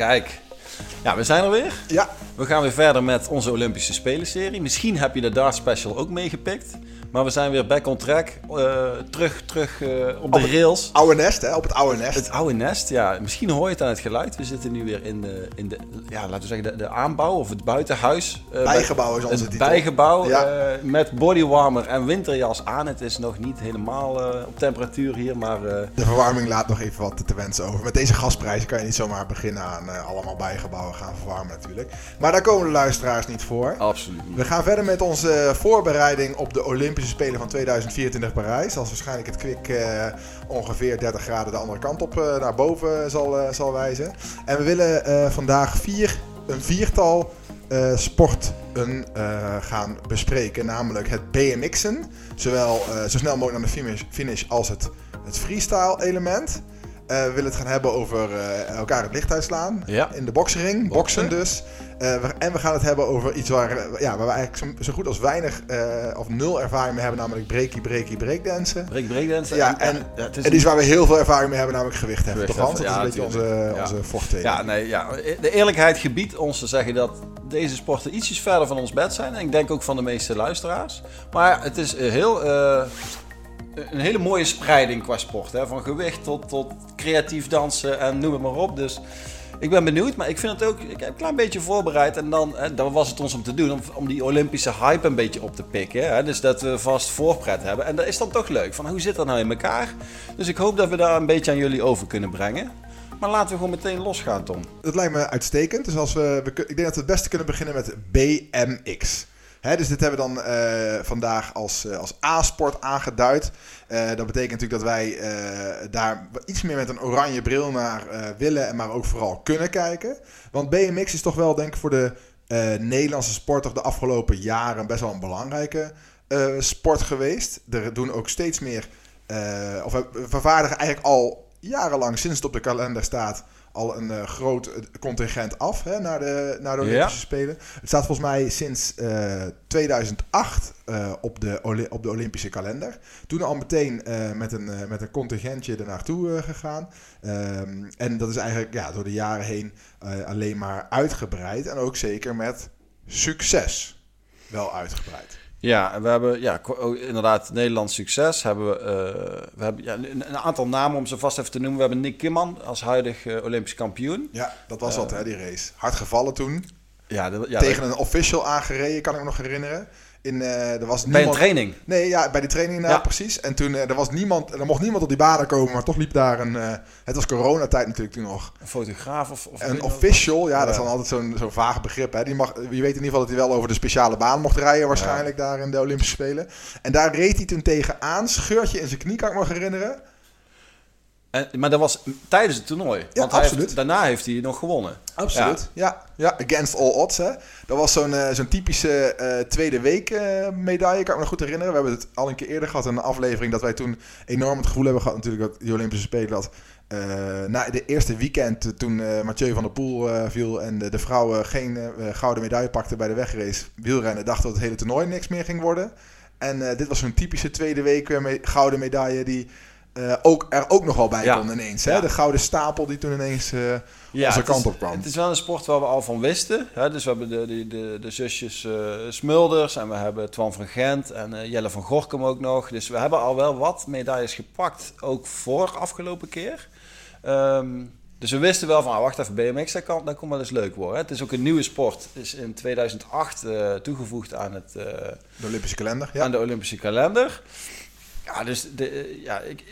Kijk, ja, we zijn er weer. Ja. We gaan weer verder met onze Olympische Spelen-serie. Misschien heb je de Dart Special ook meegepikt. Maar we zijn weer back on track. Uh, terug terug uh, op de rails. Oude nest, hè? Op het oude nest. Het oude nest, ja. Misschien hoor je het aan het geluid. We zitten nu weer in de, in de ja, laten we zeggen, de, de aanbouw of het buitenhuis. Uh, bijgebouw is onze Het bijgebouw ja. met bodywarmer en winterjas aan. Het is nog niet helemaal op temperatuur hier, maar... de verwarming laat nog even wat te wensen over. Met deze gasprijzen kan je niet zomaar beginnen aan allemaal bijgebouwen gaan verwarmen natuurlijk. Maar daar komen de luisteraars niet voor. Absoluut. We gaan verder met onze voorbereiding op de Olympische Spelen van 2024 Parijs. Als waarschijnlijk het kwik uh, ongeveer 30 graden de andere kant op uh, naar boven zal, uh, zal wijzen. En we willen vandaag vier, een viertal sporten gaan bespreken. Namelijk het BMX'en. Zowel zo snel mogelijk naar de finish, finish als het, het freestyle element. We willen het gaan hebben over elkaar het licht uitslaan. Ja. In de boksering, boksen dus. Uh, en we gaan het hebben over iets waar, ja, waar we eigenlijk zo, zo goed als weinig of nul ervaring mee hebben, namelijk breaky, breaky, breakdansen. Break, breakdansen. Ja, en, en, ja, en iets waar we heel veel ervaring mee hebben, namelijk gewicht hebben. Toch, Hans? Dat ja, is een beetje onze, ja. onze Ja, nee, ja, de eerlijkheid gebiedt ons te zeggen dat deze sporten ietsjes verder van ons bed zijn. En ik denk ook van de meeste luisteraars. Maar het is heel... Uh, een hele mooie spreiding qua sport. Hè? Van gewicht tot, tot creatief dansen en noem het maar op. Dus ik ben benieuwd, maar ik vind het ook. Ik heb een klein beetje voorbereid. En dan, hè, dan was het ons om te doen. Om, om die Olympische hype een beetje op te pikken. Hè? Dus dat we vast voorpret hebben. En dat is dan toch leuk. Van hoe zit dat nou in elkaar? Dus ik hoop dat we daar een beetje aan jullie over kunnen brengen. Maar laten we gewoon meteen losgaan, Tom. Dat lijkt me uitstekend. Dus als we, we, ik denk dat we het beste kunnen beginnen met BMX. Dus dit hebben we dan uh, vandaag als, uh, als A-sport aangeduid. Uh, dat betekent natuurlijk dat wij daar iets meer met een oranje bril naar willen, en maar ook vooral kunnen kijken. Want BMX is toch wel, denk ik, voor de Nederlandse sporter de afgelopen jaren best wel een belangrijke sport geweest. Er doen ook steeds meer, of we vervaardigen eigenlijk al jarenlang sinds het op de kalender staat al een uh, groot eh, contingent af hè, naar, de, naar de Olympische ja. Spelen. Het staat volgens mij sinds uh, 2008 uh, op, de, op de Olympische kalender. Toen al meteen met, een, met een contingentje er naartoe gegaan. Um, en dat is eigenlijk ja, door de jaren heen alleen maar uitgebreid. En ook zeker met succes wel uitgebreid. Ja, we hebben ja, inderdaad Nederlands succes. Hebben we, uh, we hebben ja, een, aantal namen om ze vast even te noemen. We hebben Nick Kimman als huidig uh, Olympisch kampioen. Ja, dat was uh, dat, hè, die race. Hard gevallen toen. Ja, de, ja Tegen een official aangereden, kan ik me nog herinneren. In, uh, er was bij niemand... een training? Nee, ja, bij die training ja. precies. En toen uh, er was niemand, er mocht niemand op die banen komen, maar toch liep daar een... Uh, het was coronatijd natuurlijk toen nog. Een fotograaf of... of een official, ja, ja, dat is dan altijd zo'n zo'n vaag begrip. Hè. Die mag, je weet in ieder geval dat hij wel over de speciale baan mocht rijden waarschijnlijk ja. daar in de Olympische Spelen. En daar reed hij toen tegenaan, scheurtje in zijn knie, kan ik me herinneren. En, maar dat was tijdens het toernooi. Ja, want absoluut. Heeft, daarna heeft hij nog gewonnen. Absoluut. Ja, ja, ja against all odds. Hè. Dat was zo'n uh, zo'n typische uh, tweede week uh, medaille, kan ik me nog goed herinneren. We hebben het al een keer eerder gehad in een aflevering dat wij toen enorm het gevoel hebben gehad natuurlijk dat die Olympische Spelen dat na de eerste weekend toen Mathieu van der Poel viel en de, de vrouwen geen gouden medaille pakten bij de wegrace wielrennen, dachten dat het hele toernooi niks meer ging worden. En dit was zo'n typische tweede week me gouden medaille die uh, ook, er ook nog wel bij ja. kon ineens. Hè? Ja. De gouden stapel die toen ineens uh, ja, onze kant op kwam. Het is wel een sport waar we al van wisten. Hè? Dus we hebben de, de, de, de zusjes uh, Smulders en we hebben Twan van Gent en Jelle van Gorkum ook nog. Dus we hebben al wel wat medailles gepakt, ook voor afgelopen keer. Um, dus we wisten wel van, ah, wacht even, BMX, dat kan, dat wel eens leuk worden. Het is ook een nieuwe sport. is in 2008 toegevoegd aan het... de Olympische kalender, ja. Aan de Olympische kalender. Ja, dus de, ja, ik,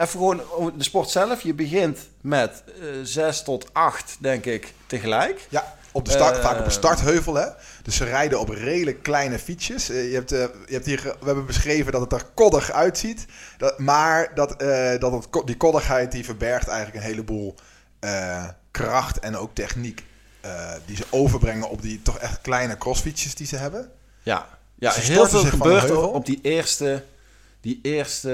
even gewoon de sport zelf. Je begint met uh, zes tot acht, denk ik, tegelijk. Ja, op de start, uh, vaak op een startheuvel. Hè? Dus ze rijden op redelijk kleine fietsjes. Uh, je, hebt, je hebt hier, we hebben beschreven dat het er koddig uitziet. Dat, maar dat, dat het, die koddigheid die verbergt eigenlijk een heleboel kracht en ook techniek. die ze overbrengen op die toch echt kleine crossfietsjes die ze hebben. Ja, ja dus heel veel gebeurt op die eerste die eerste,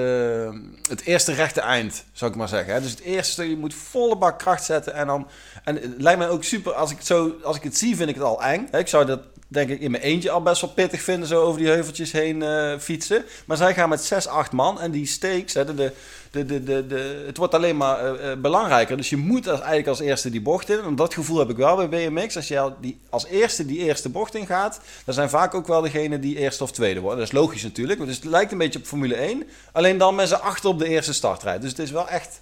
het eerste rechte eind, zou ik maar zeggen. Dus het eerste, je moet volle bak kracht zetten. En dan, en het lijkt mij ook super, als ik zo, als ik het zie, vind ik het al eng. Ik zou dat denk ik in mijn eentje al best wel pittig vinden, zo over die heuveltjes heen uh, fietsen. Maar zij gaan met 6, 8 man en die hè, de, de, de, de, de, het wordt alleen maar uh, belangrijker. Dus je moet als, eigenlijk als eerste die bocht in. En dat gevoel heb ik wel bij BMX. Als je die, als eerste die eerste bocht in gaat, dan zijn vaak ook wel degene die eerste of tweede worden. Dat is logisch natuurlijk, het lijkt een beetje op Formule 1. Alleen dan met z'n achter op de eerste startrijd. Dus het is wel echt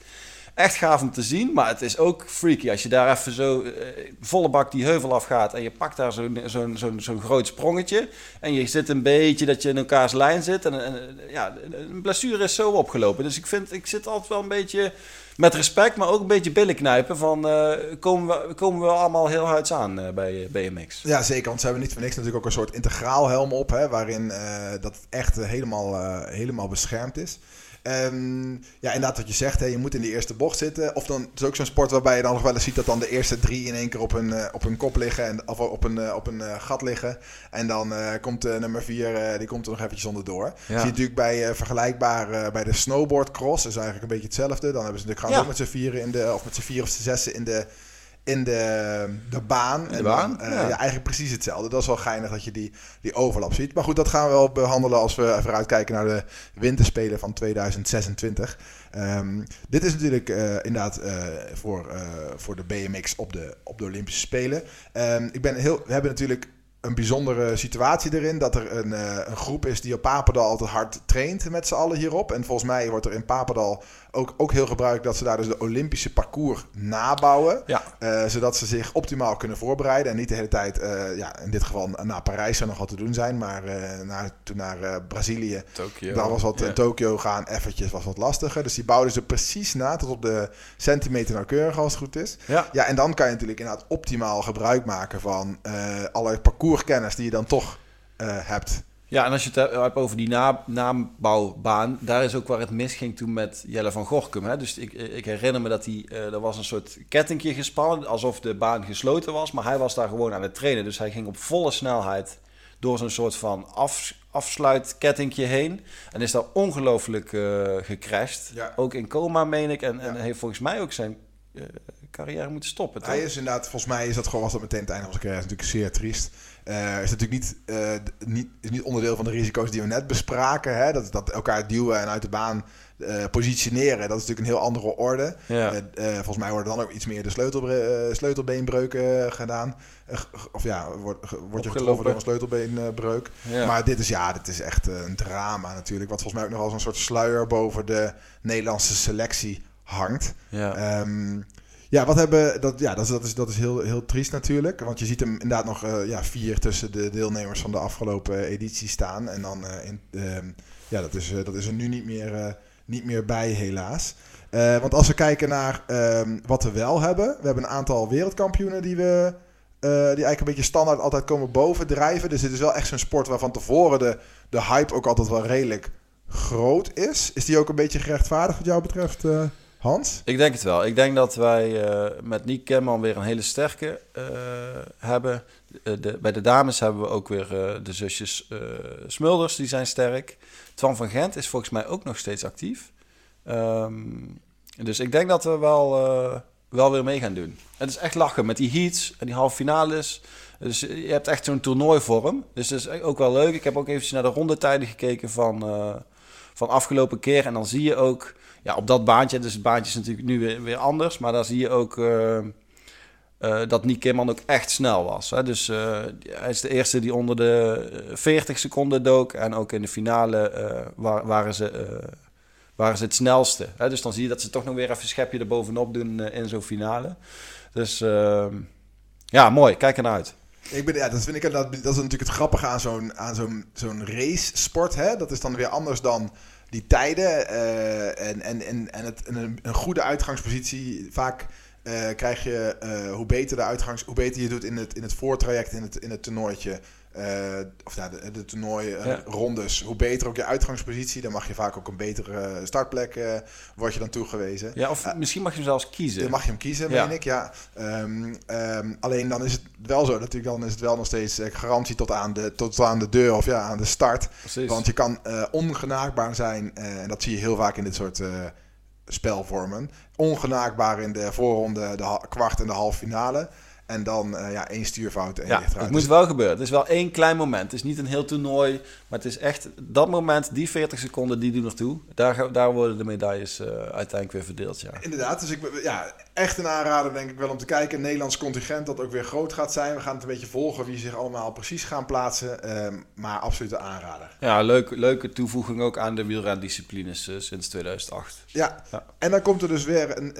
echt gaaf om te zien. Maar het is ook freaky als je daar even zo uh, volle bak die heuvel afgaat. En je pakt daar zo'n zo'n zo'n zo'n groot sprongetje. En je zit een beetje dat je in elkaars lijn zit. En, ja, een blessure is zo opgelopen. Dus ik vind, ik zit altijd wel een beetje met respect, maar ook een beetje billen knijpen. Van uh, komen, we, komen we allemaal heel huids aan uh, bij BMX? Ja, zeker. Want ze hebben niet voor niks natuurlijk ook een soort integraal helm op. Hè, waarin dat echt helemaal, helemaal beschermd is. Um, ja, inderdaad wat je zegt, hè, je moet in die eerste bocht zitten. Of dan het is ook zo'n sport waarbij je dan nog wel eens ziet dat dan de eerste drie in één keer op hun, uh, op hun kop liggen. En, of op een, uh, op een uh, gat liggen. En dan komt nummer vier, die komt er nog eventjes onderdoor. Ja. Zie je natuurlijk bij vergelijkbaar bij de snowboardcross. is eigenlijk een beetje hetzelfde. Dan hebben ze natuurlijk gaan ja. ook met z'n vieren in de, of met z'n vier of z'n zessen in de in de, de baan. de baan? En, uh, ja. ja. eigenlijk precies hetzelfde. Dat is wel geinig dat je die, die overlap ziet. Maar goed, dat gaan we wel behandelen als we even kijken naar de winterspelen van 2026. Um, ehm, dit is natuurlijk uh, inderdaad uh, voor, voor de BMX op de, op de Olympische Spelen. Um, ik ben heel, we hebben natuurlijk een bijzondere situatie erin. Dat er een, een groep is die op Papendal altijd hard traint met z'n allen hierop. En volgens mij wordt er in Papendal ook, ook heel gebruikt dat ze daar dus de Olympische parcours nabouwen. Ja. Uh, zodat ze zich optimaal kunnen voorbereiden. En niet de hele tijd, uh, ja, in dit geval naar Parijs zou nog wat te doen zijn. Maar naar, toen naar Brazilië, Tokyo. daar was wat Ja. Tokio gaan, eventjes was wat lastiger. Dus die bouwden ze precies na, tot op de centimeter nauwkeurig als het goed is. Ja. Ja, en dan kan je natuurlijk inderdaad optimaal gebruik maken van uh, alle parcourskennis die je dan toch uh, hebt. Ja, en als je het hebt over die na, naambouwbaan, daar is ook waar het misging toen met Jelle van Gorkum. Hè? Dus ik, ik herinner me dat hij, uh, er was een soort kettingje gespannen, alsof de baan gesloten was. Maar hij was daar gewoon aan het trainen. Dus hij ging op volle snelheid door zo'n soort van af, afsluitkettingje heen. En is daar ongelooflijk uh, gecrashed. Ja. Ook in coma, meen ik. En, en heeft volgens mij ook zijn uh, carrière moeten stoppen. Hij is inderdaad, volgens mij is dat gewoon was dat meteen het einde van zijn carrière. Dat is natuurlijk zeer triest. Uh, is natuurlijk niet, uh, niet, is niet onderdeel van de risico's die we net bespraken. Hè? Dat, dat elkaar duwen en uit de baan uh, positioneren. Dat is natuurlijk een heel andere orde. Ja. volgens mij worden dan ook iets meer de sleutelbre sleutelbeenbreuken gedaan. of ja, wordt word je getroffen door een sleutelbeenbreuk. Ja. Maar dit is, ja, dit is echt een drama natuurlijk. Wat volgens mij ook nog als een soort sluier boven de Nederlandse selectie hangt. Ja. Um, ja, wat hebben, dat, ja, dat, is, dat, is, dat is heel, heel triest natuurlijk. Want je ziet hem inderdaad nog uh, ja, vier tussen de deelnemers van de afgelopen editie staan. En dan, uh, in, uh, ja, dat is, dat is er nu niet meer, niet meer bij, helaas. Want als we kijken naar um, wat we wel hebben. We hebben een aantal wereldkampioenen die we. Die eigenlijk een beetje standaard altijd komen bovendrijven. Dus dit is wel echt zo'n sport waarvan tevoren de, de hype ook altijd wel redelijk groot is. Is die ook een beetje gerechtvaardigd wat jou betreft? Hans? Ik denk het wel. Ik denk dat wij uh, met Nick Kemman weer een hele sterke uh, hebben. De, de, bij de dames hebben we ook weer de zusjes Smulders, die zijn sterk. Twan van Gent is volgens mij ook nog steeds actief. Um, dus ik denk dat we wel, wel weer mee gaan doen. Het is echt lachen met die heats en die halve finales. Dus je hebt echt zo'n toernooivorm. Dus dat is ook wel leuk. Ik heb ook eventjes naar de rondetijden gekeken van, van afgelopen keer. En dan zie je ook ja, op dat baantje, dus het baantje is natuurlijk nu weer, anders, maar daar zie je ook uh, uh, dat Nick Kimman ook echt snel was. Hè? Dus uh, hij is de eerste die onder de 40 seconden dook en ook in de finale waren, ze, waren ze het snelste. Hè? Dus dan zie je dat ze toch nog weer even een schepje erbovenop doen in zo'n finale. Dus ehm, ja, mooi, kijk ernaar uit. Ik ben, ja, dat vind ik dat, dat is natuurlijk het grappige aan zo'n zo'n zo'n race sport. Hè? Dat is dan weer anders dan die tijden uh, en, en, en, en, het, en een, goede uitgangspositie. Vaak uh, krijg je, uh, hoe beter de uitgangs, hoe beter je doet in het, in het voortraject, in het, in het toernooitje. Of ja, de, de toernooi Ja. rondes. Hoe beter ook je uitgangspositie, dan mag je vaak ook een betere startplek, word je dan toegewezen. Ja, of misschien mag je hem zelfs kiezen. Dan mag je hem kiezen, Ja. meen ik, ja. Um, um, alleen dan is het wel zo, natuurlijk, dan is het wel nog steeds eh, garantie tot aan de, tot aan de deur of ja, aan de start. Precies. Want je kan uh, ongenaakbaar zijn, uh, en dat zie je heel vaak in dit soort uh, spelvormen. Ongenaakbaar in de voorronde, de kwart en de halve finale. En dan uh, ja, één stuurfout en ja, Het moet wel gebeuren. Het is wel één klein moment. Het is niet een heel toernooi. Maar het is echt dat moment, die 40 seconden, die doen ertoe. Daar, daar worden de medailles uh, uiteindelijk weer verdeeld. Ja. Inderdaad. Dus ik, ja, echt een aanrader denk ik wel om te kijken. Nederlands contingent dat ook weer groot gaat zijn. We gaan het een beetje volgen wie zich allemaal precies gaan plaatsen. Um, maar absoluut een aanrader. Ja, leuke, leuke toevoeging ook aan de wielrendisciplines uh, sinds 2008. Ja. ja. en dan komt er dus weer een,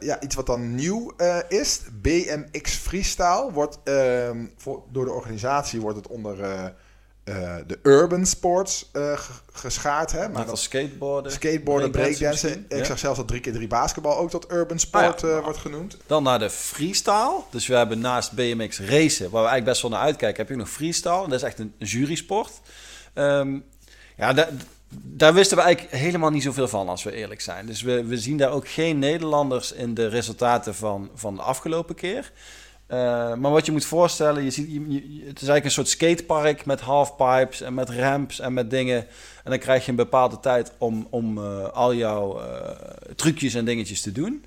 ja, iets wat dan nieuw is. BMX freestyle wordt uh, voor, door de organisatie wordt het onder uh, uh, de urban sports uh, geschaard. Hè? Maar dat skateboarden, skateboarden, breakdansen. Ik ja? zag zelfs dat 3 keer 3 basketbal ook tot urban sport ah, ja. wordt genoemd. Dan naar de freestyle. Dus we hebben naast BMX racen, waar we eigenlijk best wel naar uitkijken, heb je nog freestyle. Dat is echt een jurysport. Um, ja, dat daar wisten we eigenlijk helemaal niet zoveel van, als we eerlijk zijn. Dus we, we zien daar ook geen Nederlanders in de resultaten van, van de afgelopen keer. Uh, maar wat je moet voorstellen, je ziet, het is eigenlijk een soort skatepark met halfpipes en met ramps en met dingen. En dan krijg je een bepaalde tijd om, om uh, al jouw uh, trucjes en dingetjes te doen.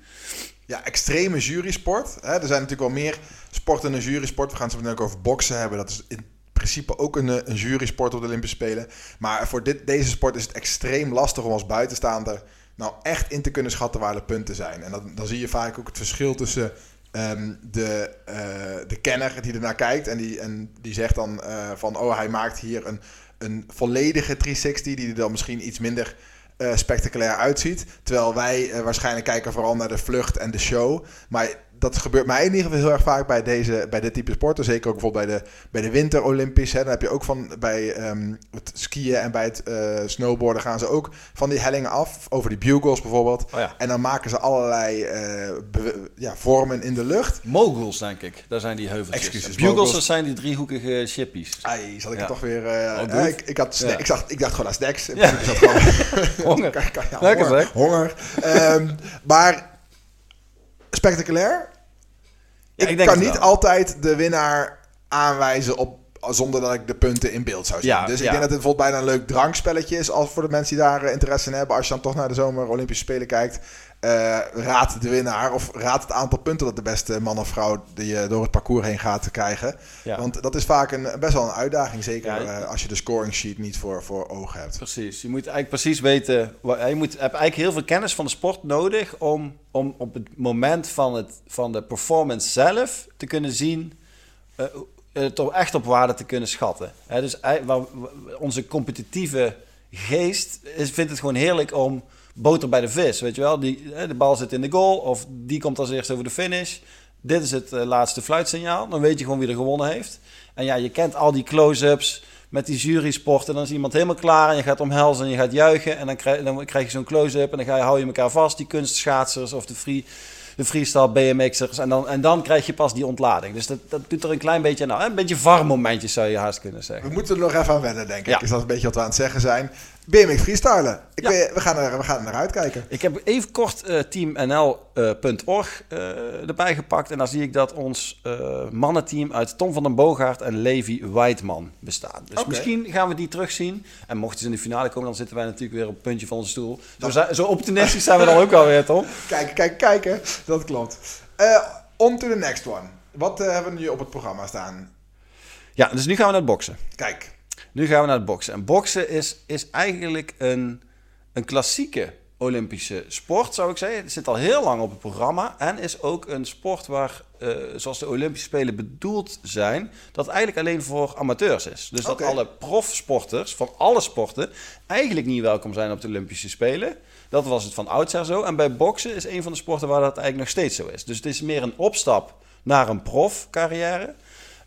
Ja, extreme jurysport. Hè? Er zijn natuurlijk wel meer sporten een jurysport. We gaan het zo meteen ook over boksen hebben. Dat is in principe ook een, een jurysport op de Olympische Spelen. Maar voor dit, deze sport is het extreem lastig om als buitenstaander nou echt in te kunnen schatten waar de punten zijn. En dan, dan zie je vaak ook het verschil tussen um, de, uh, de kenner die ernaar kijkt en die, en die zegt dan uh, van oh hij maakt hier een, een volledige 360 die er dan misschien iets minder uh, spectaculair uitziet. Terwijl wij waarschijnlijk kijken vooral naar de vlucht en de show. Maar dat gebeurt mij in ieder geval heel erg vaak bij, deze, bij dit type sporten. Zeker ook bijvoorbeeld bij de, bij de winter Olympisch. Hè. Dan heb je ook van bij um, het skiën en bij het uh, snowboarden gaan ze ook van die hellingen af. Over die bugles bijvoorbeeld. Oh ja. En dan maken ze allerlei uh, ja, vormen in de lucht. Moguls denk ik. Daar zijn die heuveltjes. Excuses. Bugles moguls. dat zijn die driehoekige chippies. Ai, zat ik ja. toch weer... Uh, ik, ik, had ik, zag, ik dacht gewoon aan snacks. Ik zat gewoon, honger. honger. honger. um, maar spectaculair. Ik, ik kan niet altijd de winnaar aanwijzen op, zonder dat ik de punten in beeld zou zien. Ja, dus ik ja. denk dat het bijvoorbeeld bijna een leuk drankspelletje is als voor de mensen die daar eh, interesse in hebben. Als je dan toch naar de zomer Olympische Spelen kijkt, uh, raad de winnaar of raad het aantal punten dat de beste man of vrouw die je door het parcours heen gaat te krijgen. Ja. Want dat is vaak een, best wel een uitdaging, zeker ja, uh, als je de scoring sheet niet voor, voor ogen hebt. Precies, je moet eigenlijk precies weten, je moet, hebt eigenlijk heel veel kennis van de sport nodig om, om op het moment van, het, van de performance zelf te kunnen zien, het echt op waarde te kunnen schatten. He, dus onze competitieve geest is, vindt het gewoon heerlijk om boter bij de vis, weet je wel. Die, de bal zit in de goal of die komt als eerste over de finish. Dit is het uh, laatste fluitsignaal. Dan weet je gewoon wie er gewonnen heeft. En ja, je kent al die close-ups met die jury-sport. En dan is iemand helemaal klaar en je gaat omhelzen en je gaat juichen. En dan krijg, dan krijg je zo'n close-up en dan ga je, hou je elkaar vast, die kunstschaatsers of de free de freestyle BMX'ers. En dan, en dan krijg je pas die ontlading. Dus dat, dat doet er een klein beetje nou, een beetje VAR-momentjes zou je haast kunnen zeggen. We moeten er nog even aan wennen, denk ik. Ja. Is dat een beetje wat we aan het zeggen zijn. BMX freestylen. Ik ja. weet, we, gaan er, we gaan er naar uitkijken. Ik heb even kort uh, teamnl.org uh, uh, erbij gepakt. En daar zie ik dat ons uh, mannenteam uit Tom van den Boogaard en Levi Weidman bestaat. Dus okay. misschien gaan we die terugzien. En mochten ze in de finale komen, dan zitten wij natuurlijk weer op het puntje van onze stoel. Zo, zo optimistisch zijn we dan ook alweer, Tom. Kijken, kijken, kijken. Dat klopt. On to the next one. Wat hebben we nu op het programma staan? Ja, dus nu gaan we naar het boksen. Kijk. Nu gaan we naar het boksen. En boksen is, is eigenlijk een, een klassieke Olympische sport, zou ik zeggen. Het zit al heel lang op het programma. En is ook een sport waar, uh, zoals de Olympische Spelen bedoeld zijn, dat eigenlijk alleen voor amateurs is. Dus okay. dat alle profsporters van alle sporten eigenlijk niet welkom zijn op de Olympische Spelen. Dat was het van oudsher zo. En bij boksen is een van de sporten waar dat eigenlijk nog steeds zo is. Dus het is meer een opstap naar een profcarrière.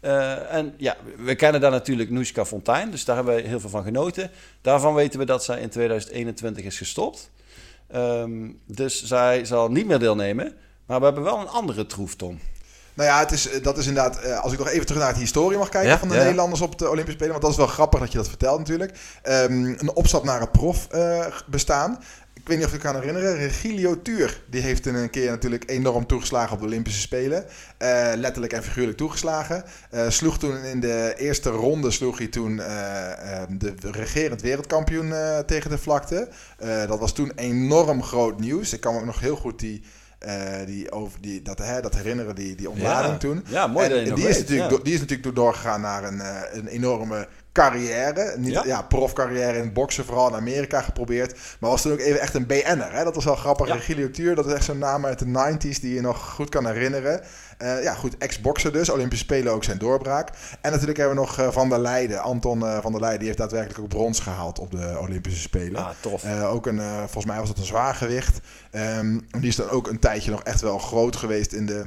Uh, en ja, we kennen daar natuurlijk Noeska Fontijn, dus daar hebben we heel veel van genoten. Daarvan weten we dat zij in 2021 is gestopt. Um, dus zij zal niet meer deelnemen. Maar we hebben wel een andere troef, Tom. Nou ja, het is, dat is inderdaad, als ik nog even terug naar de historie mag kijken ja, van de ja. Nederlanders op de Olympische Spelen. Want dat is wel grappig dat je dat vertelt natuurlijk. Um, een opstap naar het prof uh, bestaan ik weet niet of je kan herinneren, Regilio Tuur. Die heeft een keer natuurlijk enorm toegeslagen op de Olympische Spelen. Uh, letterlijk en figuurlijk toegeslagen. Uh, sloeg toen in de eerste ronde sloeg hij toen uh, de regerend wereldkampioen tegen de vlakte. dat was toen enorm groot nieuws. Ik kan me nog heel goed die Uh, die over die, dat, hè, dat herinneren, die, die ontlading Ja. toen. Ja, mooi En, dat je en die, is weet, natuurlijk, ja. die is natuurlijk door- doorgegaan naar een, eh, een enorme carrière. Niet, ja. Ja. profcarrière in het boksen, vooral in Amerika geprobeerd. Maar was toen ook even echt een BN'er. Hè? Dat was wel grappig. Ja. Regilio Tuur, dat is echt zo'n naam uit de 90s die je nog goed kan herinneren. Eh, ja, goed, ex-bokser dus. Olympische Spelen ook zijn doorbraak. En natuurlijk hebben we nog eh, Van der Leijden. Anton eh, van der Leijden, die heeft daadwerkelijk ook brons gehaald op de Olympische Spelen. Ah, tof. Ook een, volgens mij was dat een zwaargewicht. Ehm, die is dan ook een tijdje nog echt wel groot geweest in de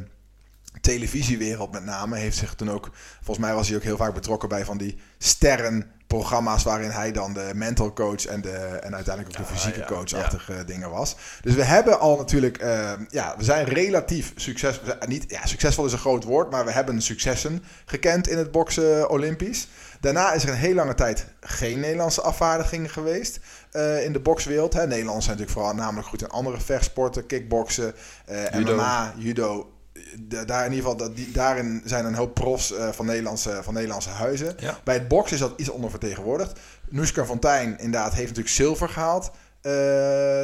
televisiewereld met name. Heeft zich toen ook, volgens mij was hij ook heel vaak betrokken bij van die sterrenprogramma's waarin hij dan de mental coach en, de, en uiteindelijk ook de Ah, fysieke ja, coach-achtige dingen was. Dus we hebben al natuurlijk, ehm, ja, we zijn relatief succesvol. Niet, ja, succesvol is een groot woord, maar we hebben successen gekend in het boksen Olympisch. Daarna is er een heel lange tijd geen Nederlandse afvaardiging geweest eh, in de bokswereld. Hè. Nederlanders zijn natuurlijk vooral namelijk goed in andere vechtsporten, kickboksen, eh, Judo. MMA, judo. Da- Daar in ieder geval, dat, die, daarin zijn een hoop profs eh, van, Nederlandse, van Nederlandse huizen. Ja. Bij het boksen is dat iets ondervertegenwoordigd. Noeska Fontijn inderdaad heeft natuurlijk zilver gehaald. eh,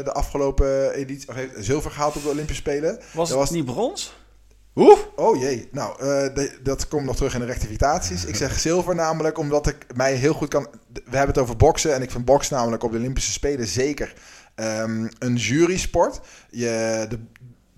de afgelopen editie, of heeft zilver gehaald op de Olympische Spelen. Was dat het was- niet brons? Oeh! Oh jee, nou, eh, de- dat komt nog terug in de rectificaties. Ik zeg zilver namelijk omdat ik mij heel goed kan... We hebben het over boksen en ik vind boksen namelijk op de Olympische Spelen zeker ehm, een jurysport. Je, de,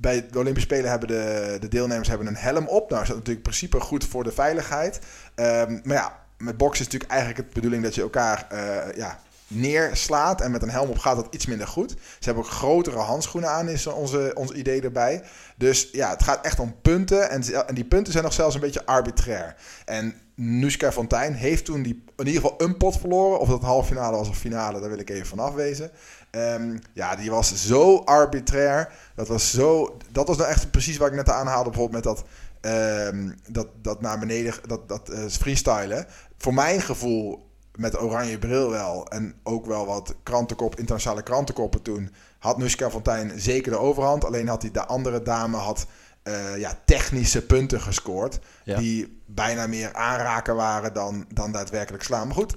bij de Olympische Spelen hebben de, de deelnemers hebben een helm op. Nou is dat natuurlijk in principe goed voor de veiligheid. Ehm, maar ja, met boksen is natuurlijk eigenlijk de bedoeling dat je elkaar eh, ja, neerslaat. En met een helm op gaat dat iets minder goed. Ze hebben ook grotere handschoenen aan, is onze, ons idee erbij. Dus ja, het gaat echt om punten. En, en die punten zijn nog zelfs een beetje arbitrair. En Nuska Fontijn heeft toen die, in ieder geval een pot verloren. Of dat halffinale was of finale, daar wil ik even van afwezen. Ehm, ja, die was zo arbitrair. Dat was zo. Dat was nou echt precies wat ik net aanhaalde, bijvoorbeeld met dat. ehm, dat, dat naar beneden, dat, dat eh, freestylen. Voor mijn gevoel, met oranje bril wel. En ook wel wat krantenkop, internationale krantenkoppen toen. Had Nuska Fontijn zeker de overhand. Alleen had die de andere dame had, eh, ja, technische punten gescoord. Ja. Die bijna meer aanraken waren dan, dan daadwerkelijk slaan. Maar goed,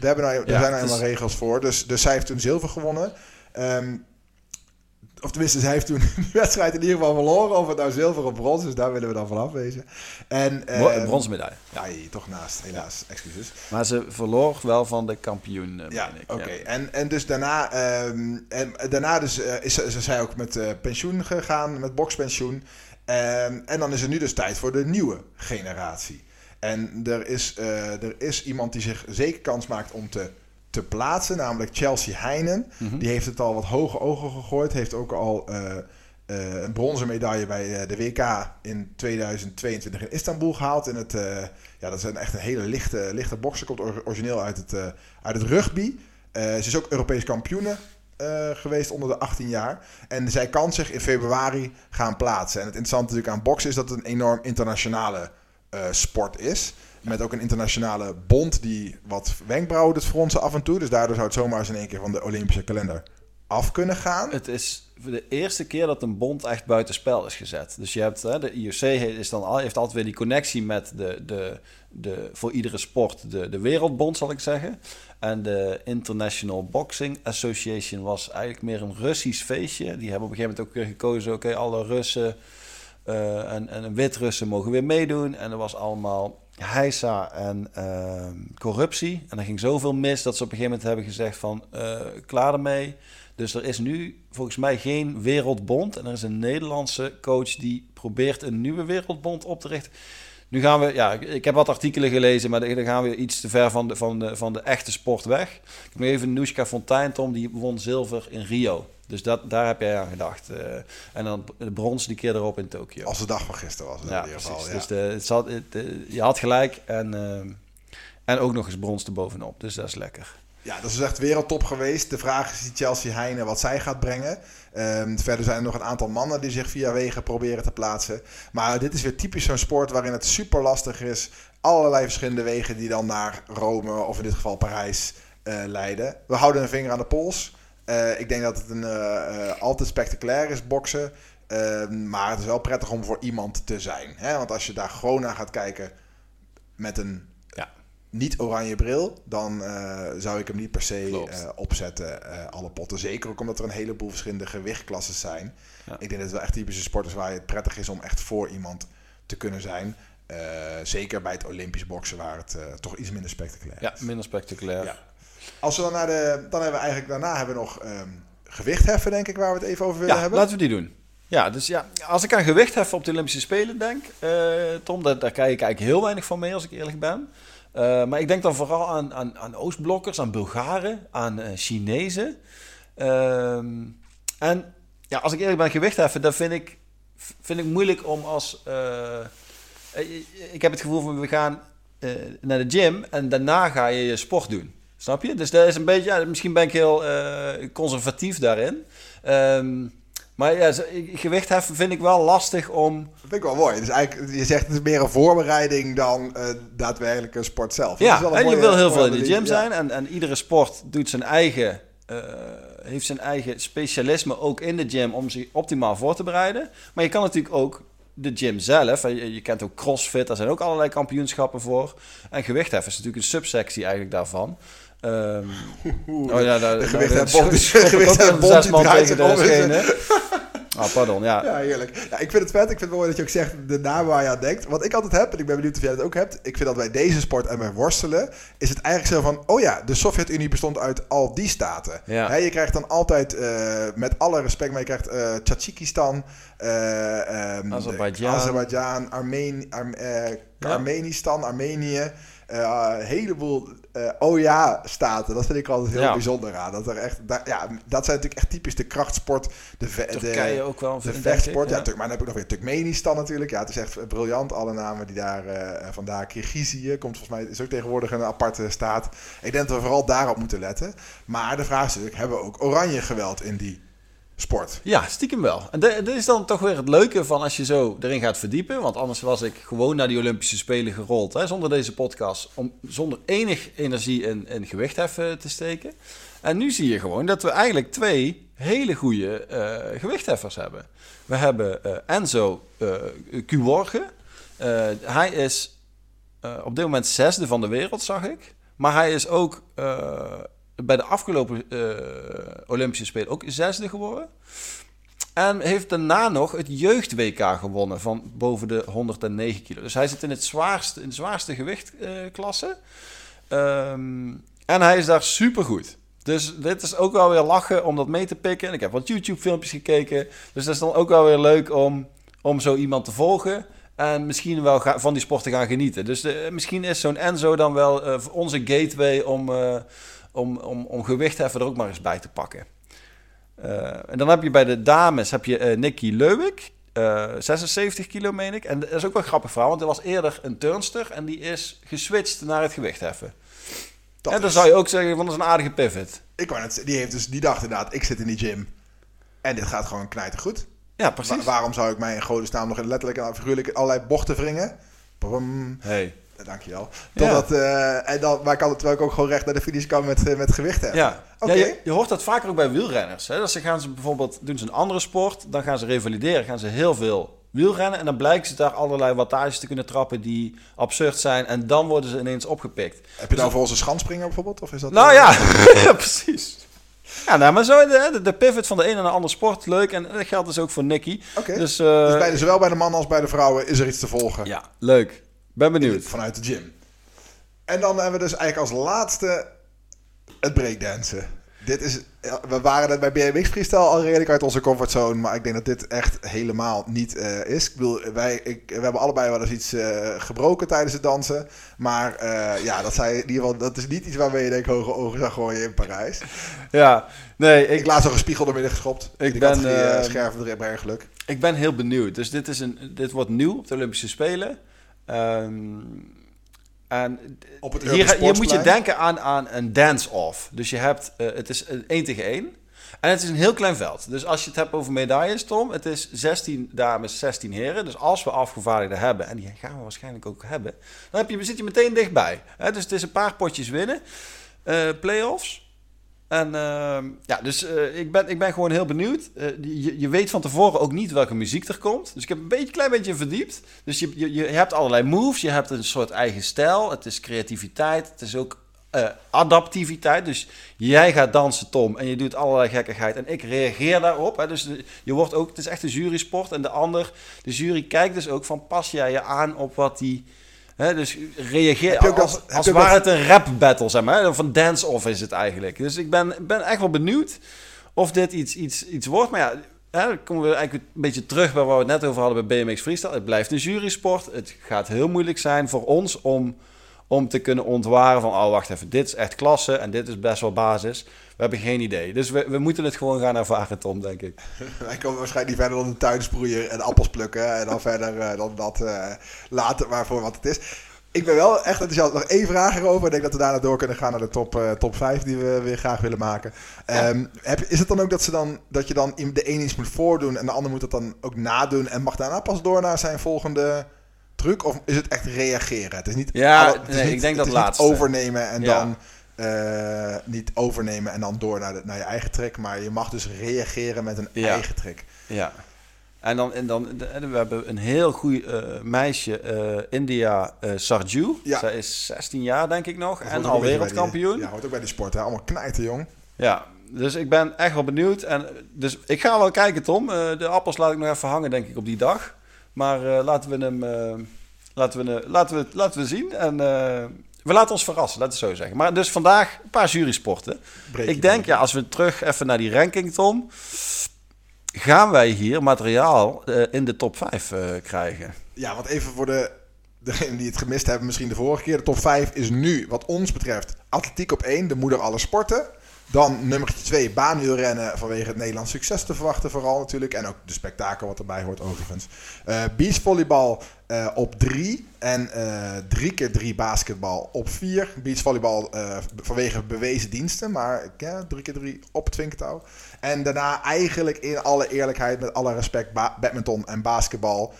we hebben nou, er Ja, zijn nou is- eenmaal regels voor. Dus, dus zij heeft toen zilver gewonnen. Ehm, of tenminste, zij heeft toen de wedstrijd in ieder geval verloren. Of het nou zilver of brons is, daar willen we dan van afwezen. En, Mo- ehm, Een bronzen medaille. Ja, toch naast, helaas. Excuses. Maar ze verloor wel van de kampioen, eh, Ja, meen ik. oké. En, en dus daarna, ehm, en daarna dus, eh, is, ze- is zij ook met pensioen gegaan, met bokspensioen. Ehm, en dan is er nu dus tijd voor de nieuwe generatie. En er is, eh, er is iemand die zich zeker kans maakt om te, te plaatsen, namelijk Chelsea Heinen. Mhm. Die heeft het al wat hoge ogen gegooid. Heeft ook al eh, eh, een bronzen medaille bij de WK in 2022 in Istanbul gehaald. In het, ja, dat is een echt een hele lichte, lichte bokser. Komt or- origineel uit het, uit het rugby. Ze is ook Europees kampioene eh, geweest onder de 18 jaar. En zij kan zich in februari gaan plaatsen. En het interessante natuurlijk aan boksen is dat het een enorm internationale eh, sport is. Met ook een internationale bond die wat wenkbrauwen doet fronsen af en toe. Dus daardoor zou het zomaar eens in één keer van de Olympische kalender af kunnen gaan. Het is de eerste keer dat een bond echt buitenspel is gezet. Dus je hebt, de IOC is dan al, heeft altijd weer die connectie met de, de, de, voor iedere sport de, de wereldbond, zal ik zeggen. En de International Boxing Association was eigenlijk meer een Russisch feestje. Die hebben op een gegeven moment ook weer gekozen, oké, alle Russen eh, en, en Wit-Russen mogen weer meedoen. En er was allemaal heisa en ehm, corruptie. En er ging zoveel mis dat ze op een gegeven moment hebben gezegd van, eh, klaar ermee. Dus er is nu volgens mij geen wereldbond. En er is een Nederlandse coach die probeert een nieuwe wereldbond op te richten. Nu gaan we, ja, ik- heb wat artikelen gelezen, maar dan gaan we iets te ver van de, van de, van de echte sport weg. Ik heb even Noeska Fontijn, Tom, die won zilver in Rio. Dus dat, daar heb jij aan gedacht. Eh, en dan de brons die keer erop in Tokio. Als de dag van gisteren was Ja, ieder precies. geval. Ja. Dus de, het zat, het, eh, je had gelijk en, en ook nog eens brons erbovenop. Dus dat is lekker. Ja, dat is echt wereldtop geweest. De vraag is die Chelsea Heinen wat zij gaat brengen. Ehm, verder zijn er nog een aantal mannen die zich via wegen proberen te plaatsen. Maar dit is weer typisch zo'n sport waarin het super lastig is. Allerlei verschillende wegen die dan naar Rome of in dit geval Parijs eh, leiden. We houden een vinger aan de pols. Eh, ik denk dat het een eh, altijd spectaculair is, boksen. Ehm, maar het is wel prettig om voor iemand te zijn. Hè? Want als je daar gewoon naar gaat kijken met een. Niet-oranje bril, dan eh, zou ik hem niet per se eh, opzetten, eh, alle potten. Zeker ook omdat er een heleboel verschillende gewichtklassen zijn. Ja. Ik denk dat het wel echt typische sport is waar het prettig is om echt voor iemand te kunnen zijn. Zeker bij het Olympisch boksen, waar het toch iets minder spectaculair Ja, is. minder spectaculair. Ja. Als we dan naar de. Dan hebben we eigenlijk daarna hebben we nog ehm, gewichtheffen, denk ik, waar we het even over willen Ja, hebben. laten we die doen. Ja, dus ja, als ik aan gewicht heffen op de Olympische Spelen denk, Tom, daar, daar krijg ik eigenlijk heel weinig van mee als ik eerlijk ben. Eh, maar ik denk dan vooral aan, aan, aan Oostblokkers, aan Bulgaren, aan eh, Chinezen. Ehm, en ja, als ik eerlijk ben, gewicht heffen, dat vind ik, vind ik moeilijk om als... eh, ik heb het gevoel van we gaan naar de gym en daarna ga je je sport doen. Snap je? Dus dat is een beetje, ja, misschien ben ik heel conservatief daarin. Ehm, maar ja, gewicht heffen vind ik wel lastig om. Dat vind ik wel mooi. Dus eigenlijk, je zegt het is meer een voorbereiding dan eh, daadwerkelijk een sport zelf. Ja, is wel een en je wil heel veel in de gym ja. zijn. En, en iedere sport doet zijn eigen, eh, heeft zijn eigen specialisme ook in de gym om zich optimaal voor te bereiden. Maar je kan natuurlijk ook de gym zelf. Je, je kent ook CrossFit, daar zijn ook allerlei kampioenschappen voor. En gewichtheffen is natuurlijk een subsectie eigenlijk daarvan. Oeh, oh ja, daar, de de ook gewichtheffbond een zes die draait tegen degene. Ah, pardon, ja. Ja, heerlijk. Ja, ik vind het vet. Ik vind het mooi dat je ook zegt de naam waar je aan denkt. Wat ik altijd heb, en ik ben benieuwd of jij dat ook hebt. Ik vind dat bij deze sport en bij worstelen is het eigenlijk zo van... Oh ja, de Sovjet-Unie bestond uit al die staten. Ja. Je krijgt dan altijd, eh, met alle respect, maar je krijgt Tajikistan, ehm, Azerbeidzjan. Armeen. Armenistan, Armenië. Eh, een heleboel eh oh ja staten. Dat vind ik altijd heel Ja. bijzonder aan. Dat, er echt, da- ja, dat zijn natuurlijk echt typisch de krachtsport. De, ve- de, Turkije ook wel. de vind ik, vechtsport, ja. ja. Turk- maar dan heb ik nog weer Turkmenistan natuurlijk. Ja, het is echt briljant, alle namen die daar eh vandaan. Kirgizië komt volgens mij, is ook tegenwoordig een aparte staat. Ik denk dat we vooral daarop moeten letten. Maar de vraag is natuurlijk, hebben we ook oranje geweld in die sport? Ja, stiekem wel. En dit is dan toch weer het leuke van als je zo erin gaat verdiepen. Want anders was ik gewoon naar die Olympische Spelen gerold. Hè, zonder deze podcast. Om, zonder enig energie in gewichtheffen te steken. En nu zie je gewoon dat we eigenlijk twee hele goede eh, gewichtheffers hebben. We hebben eh, Enzo. Eh, hij is op dit moment zesde van de wereld, zag ik. Maar hij is ook bij de afgelopen eh, Olympische Spelen ook zesde geworden. En heeft daarna nog het jeugd-WK gewonnen van boven de 109 kilo. Dus hij zit in, het zwaarste, in zwaarste gewichtklasse. Ehm, en hij is daar supergoed. Dus dit is ook wel weer lachen om dat mee te pikken. En ik heb wat YouTube-filmpjes gekeken. Dus dat is dan ook wel weer leuk om, om zo iemand te volgen. En misschien wel van die sport te gaan genieten. Dus misschien is zo'n Enzo dan wel eh, onze gateway om, eh om, om, om gewichtheffen er ook maar eens bij te pakken. Eh, en dan heb je bij de dames heb je eh Nikki Leuwik. eh, 76 kilo, meen ik. En dat is ook wel grappig verhaal, want er was eerder een turnster en die is geswitcht naar het gewichtheffen. Dat en dan is- zou je ook zeggen, van dat is een aardige pivot. Ik wou net die heeft dus die dacht inderdaad, ik zit in die gym. En dit gaat gewoon knijtergoed. Ja, precies. Wa- waarom zou ik mij in godesnaam nog letterlijk en figuurlijk allerlei bochten wringen? Brum. Hey. Dankjewel. Ja. Totdat, eh, en dan, maar ik kan het terwijl ik ook gewoon recht naar de finish kan met, eh, met gewicht hebben. Ja, Oké. ja je, je hoort dat vaker ook bij wielrenners. Hè? Dat ze gaan ze bijvoorbeeld, doen ze een andere sport, dan gaan ze revalideren, gaan ze heel veel wielrennen en dan blijken ze daar allerlei wattages te kunnen trappen die absurd zijn en dan worden ze ineens opgepikt. Heb je nou voor onze schanspringer bijvoorbeeld? Of is dat, Nou eh, ja, ja, precies. Ja, nou, maar zo de, de, pivot van de een naar de andere sport, leuk. En dat geldt dus ook voor Nicky. Oké. Dus, Dus bij zowel bij de mannen als bij de vrouwen is er iets te volgen. ja, leuk. Ben benieuwd. Vanuit de gym. En dan hebben we dus eigenlijk als laatste het breakdansen. Dit is, we waren net bij BMX freestyle al redelijk uit onze comfortzone, maar ik denk dat dit echt helemaal niet eh, is. Ik bedoel, wij, ik, we hebben allebei wel eens iets eh, gebroken tijdens het dansen, maar eh, ja, dat, zei, in ieder geval, dat is niet iets waarmee je denk hoge ogen zou gooien in Parijs. Ja, nee, ik, Ik laat zo'n gespiegel door midden geschopt. Ik ben, uh, scherven geluk. ik ben heel benieuwd. Dus dit, is een, dit wordt nieuw op de Olympische Spelen. Ehm, en Op het hier, hier moet je denken aan, aan een dance-off. Dus je hebt, eh, het is een 1 tegen 1. En het is een heel klein veld. Dus als je het hebt over medailles, Tom, het is 16 dames, 16 heren. Dus als we afgevaardigden hebben, en die gaan we waarschijnlijk ook hebben, dan heb je, zit je meteen dichtbij. Hè? Dus het is een paar potjes winnen. Eh playoffs. En uh, ja, dus uh, ik, ben, ik ben gewoon heel benieuwd. Uh, je, weet van tevoren ook niet welke muziek er komt. Dus ik heb een beetje, klein beetje verdiept. Dus je, je, je hebt allerlei moves, je hebt een soort eigen stijl. Het is creativiteit, het is ook uh, adaptiviteit. Dus jij gaat dansen, Tom, en je doet allerlei gekkigheid. En ik reageer daarop. Hè. Dus je wordt ook, het is echt een jurysport. En de ander, de jury kijkt dus ook van, pas jij je aan op wat die... Hè, dus reageer als, als, als ware het een rap battle, zeg maar. Of een dance-off is het eigenlijk. Dus ik ben, ben echt wel benieuwd of dit iets, iets, iets wordt. Maar ja, hè, dan komen we eigenlijk een beetje terug bij waar we het net over hadden bij BMX Freestyle. Het blijft een jurysport. Het gaat heel moeilijk zijn voor ons om om te kunnen ontwaren van, oh wacht even, dit is echt klasse en dit is best wel basis. We hebben geen idee. Dus we, we moeten het gewoon gaan ervaren, Tom, denk ik. Wij komen waarschijnlijk niet verder dan de tuinsproeier en appels plukken en dan verder uh, dan dat uh, laten waarvoor wat het is. Ik ben wel echt enthousiast. Nog één vraag erover. Ik denk dat we daarna door kunnen gaan naar de top, uh, top 5 die we weer graag willen maken. Um, heb, is het dan ook dat, ze dan, dat je dan de een iets moet voordoen en de ander moet het dan ook nadoen en mag daarna pas door naar zijn volgende truc? Of is het echt reageren? Het is niet, ja, alle, nee, niet, ik denk dat laatste. overnemen en ja. dan uh, niet overnemen en dan door naar, de, naar je eigen trick. Maar je mag dus reageren met een ja. eigen trick. Ja. En dan, en dan we hebben een heel goed uh, meisje, uh, India uh, Sarju. Ja. Zij is 16 jaar, denk ik nog. En al wereldkampioen. ja, hoort ook bij de sport. Hè? Allemaal knijten, jong. Ja, dus ik ben echt wel benieuwd. En dus ik ga wel kijken, Tom. de appels laat ik nog even hangen, denk ik, op die dag. Maar laten we hem laten we, uh, laten we, laten we zien. En we laten ons verrassen, laten we zo zeggen. Maar dus vandaag een paar jurysporten. Breek ik denk, ja, als we terug even naar die ranking, Tom. Gaan wij hier materiaal in de top 5 krijgen? Ja, want even voor de, degenen die het gemist hebben, misschien de vorige keer. De top 5 is nu, wat ons betreft, atletiek op 1, de moeder alle sporten. Dan nummer 2, baanwielrennen vanwege het Nederlands succes te verwachten vooral natuurlijk. En ook de spektakel wat erbij hoort overigens. Uh, beachvolleybal uh, op 3 en 3 uh, keer 3 basketbal op 4. Beachvolleybal vanwege bewezen diensten, maar ja, 3 keer 3 op het vinkertouw. En daarna eigenlijk in alle eerlijkheid, met alle respect, ba badminton en basketbal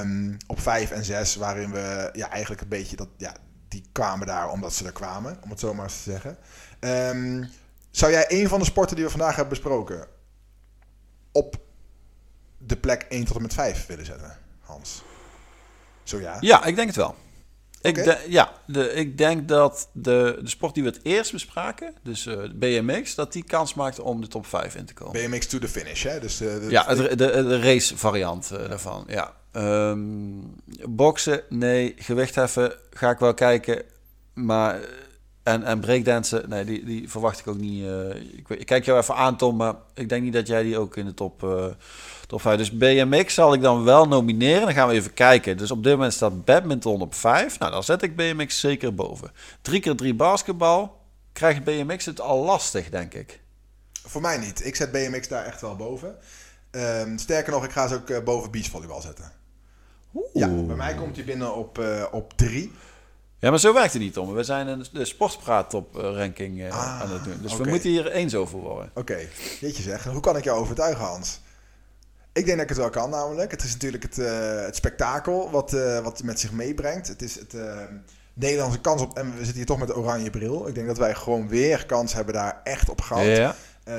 um, op 5 en 6. Waarin we ja, eigenlijk een beetje dat, ja, die kwamen daar omdat ze er kwamen, om het zo maar eens te zeggen. Um, zou jij een van de sporten die we vandaag hebben besproken op de plek 1 tot en met 5 willen zetten, Hans? Zo ja? Ja, ik denk het wel. Ik, de, ja, de, ik denk dat de, de sport die we het eerst bespraken, dus eh, BMX, dat die kans maakt om de top 5 in te komen. BMX to the finish, hè? Dus, uh, de, Ja, de, de, de race variant eh, daarvan, ja. Ehm, boksen, nee. Gewichtheffen ga ik wel kijken. Maar, eh, en, en breakdansen, nee, die, die verwacht ik ook niet. eh, ik, kijk jou even aan, Tom, maar ik denk niet dat jij die ook in de top, eh top 5... Dus BMX zal ik dan wel nomineren. Dan gaan we even kijken. Dus op dit moment staat badminton op 5. Nou, dan zet ik BMX zeker boven. 3 keer 3 basketbal. Krijgt BMX het al lastig, denk ik. Voor mij niet. Ik zet BMX daar echt wel boven. Ehm, sterker nog, ik ga ze ook eh, boven beachvolleybal zetten. Ja, bij mij komt hij binnen op, op 3. Ja, maar zo werkt het niet, Tom. We zijn een, de sportspraat op eh, ranking Ah, aan het doen. Dus we moeten hier eens over worden. Oké, jeetje zeg. Hoe kan ik jou overtuigen, Hans? Ik denk dat ik het wel kan, namelijk. Het is natuurlijk het, eh, het spektakel wat, eh, wat het met zich meebrengt. Het is het Nederlandse kans op... En we zitten hier toch met de oranje bril. Ik denk dat wij gewoon weer kans hebben daar echt op gehad. Ja. Eh,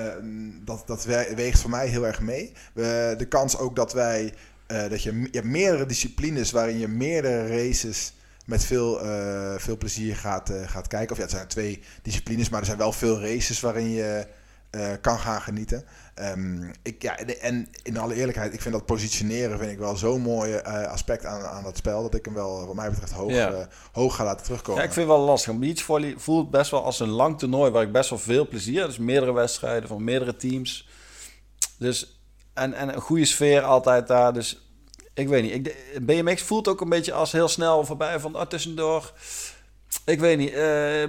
dat, dat we- weegt voor mij heel erg mee. We, de kans ook dat wij... dat je, je hebt meerdere disciplines waarin je meerdere races met veel, eh, veel plezier gaat, eh, gaat kijken. Of ja, het zijn twee disciplines, maar er zijn wel veel races waarin je eh, kan gaan genieten. Ehm, ik, ja, en- en in alle eerlijkheid, ik vind dat positioneren vind ik wel zo'n mooi aspect aan, aan dat spel... dat ik hem wel, wat mij betreft, hoog, Ja. hoog ga laten terugkomen. Ja, ik vind het wel lastig. Beachvolley voelt best wel als een lang toernooi waar ik best wel veel plezier heb. Dus meerdere wedstrijden van meerdere teams. Dus, en, en een goede sfeer altijd daar. Dus ik weet niet. Ik, de- BMX voelt ook een beetje als heel snel voorbij van ah, tussendoor. Ik weet niet. eh,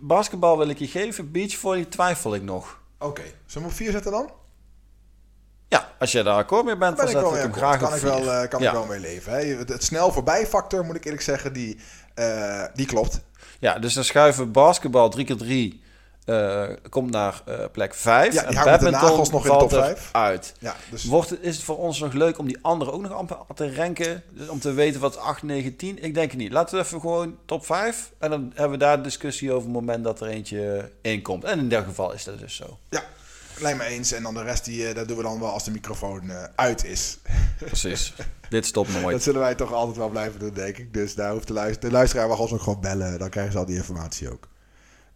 basketbal wil ik je geven. Beachvolley twijfel ik nog. Oké, zullen we op 4 zetten dan? Ja, als je daar akkoord mee bent, Ben dan ik hem graag kan op ik wel, eh, kan ja. ik wel mee leven. Hè? Het, het snel voorbij factor, moet ik eerlijk zeggen, die, eh, die klopt. Ja, dus dan schuiven we basketbal 3 keer 3 eh, komt naar eh, plek 5. Ja, die en de badminton nagels nog in de top er vijf. uit. Ja, dus Wordt is het voor ons nog leuk om die anderen ook nog amper te ranken? Dus om te weten wat 8, 9, 10? Ik denk het niet. Laten we even gewoon top 5. En dan hebben we daar discussie over het moment dat er eentje in komt. En in dat geval is dat dus zo. ja, lijkt me eens. En dan de rest, die, eh, dat doen we dan wel als de microfoon uit is. Precies. Dit stopt nooit. Dat zullen wij toch altijd wel blijven doen, denk ik. Dus daar hoeft de, luister de luisteraar mag ons ook gewoon bellen. Dan krijgen ze al die informatie ook.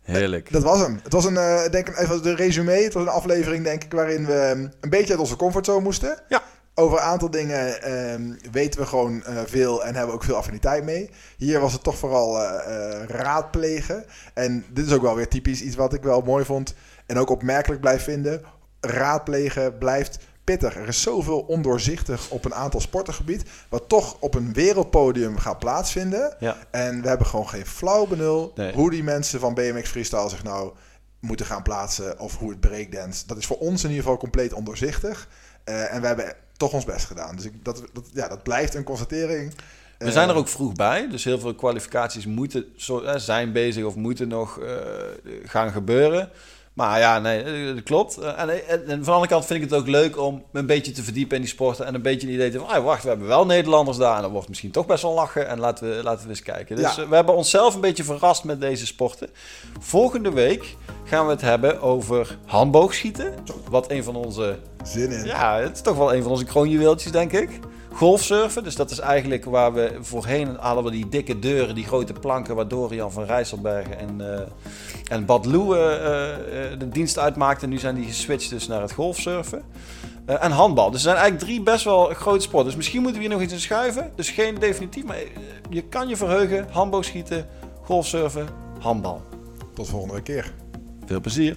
Heerlijk. Dat was hem. Het was een, eh, denk ik, even de resume. Het was een aflevering, denk ik, waarin we ehm, een beetje uit onze comfortzone moesten. Ja. Over een aantal dingen ehm, weten we gewoon eh, veel en hebben we ook veel affiniteit mee. Hier was het toch vooral eh, eh, raadplegen. En dit is ook wel weer typisch iets wat ik wel mooi vond en ook opmerkelijk blijf vinden. Raadplegen blijft pittig. Er is zoveel ondoorzichtig op een aantal sportengebied, wat toch op een wereldpodium gaat plaatsvinden. Ja. En we hebben gewoon geen flauw benul Nee. hoe die mensen van BMX Freestyle zich nou moeten gaan plaatsen of hoe het breakdance. Dat is voor ons in ieder geval compleet ondoorzichtig. Eh, en we hebben toch ons best gedaan. Dus ik, dat, dat, ja, dat blijft een constatering. We zijn er ook vroeg bij, dus heel veel kwalificaties moeten, zo, eh, zijn bezig of moeten nog eh, gaan gebeuren. Maar ja, nee, eh, dat klopt. Eh, En, en, van de andere kant vind ik het ook leuk om me een beetje te verdiepen in die sporten. En een beetje een idee te van, ah, wacht, we hebben wel Nederlanders daar. En dat wordt misschien toch best wel lachen. En laten we, laten we eens kijken. Dus Ja. eh, we hebben onszelf een beetje verrast met deze sporten. Volgende week gaan we het hebben over handboogschieten. Wat een van onze Zin in. ja, het is toch wel een van onze kroonjuweeltjes, denk ik. Golfsurfen, dus dat is eigenlijk waar we voorheen hadden we die dikke deuren, die grote planken waar Dorian van Rijsselbergen en, eh, en Bad Lou eh, eh, de dienst uitmaakten. Nu zijn die geswitcht dus naar het golfsurfen. Eh, en handbal. Dus er zijn eigenlijk drie best wel grote sporten. Dus misschien moeten we hier nog iets in schuiven. Dus geen definitief, maar je kan je verheugen. Handboogschieten, golfsurfen, handbal. Tot volgende keer. Veel plezier.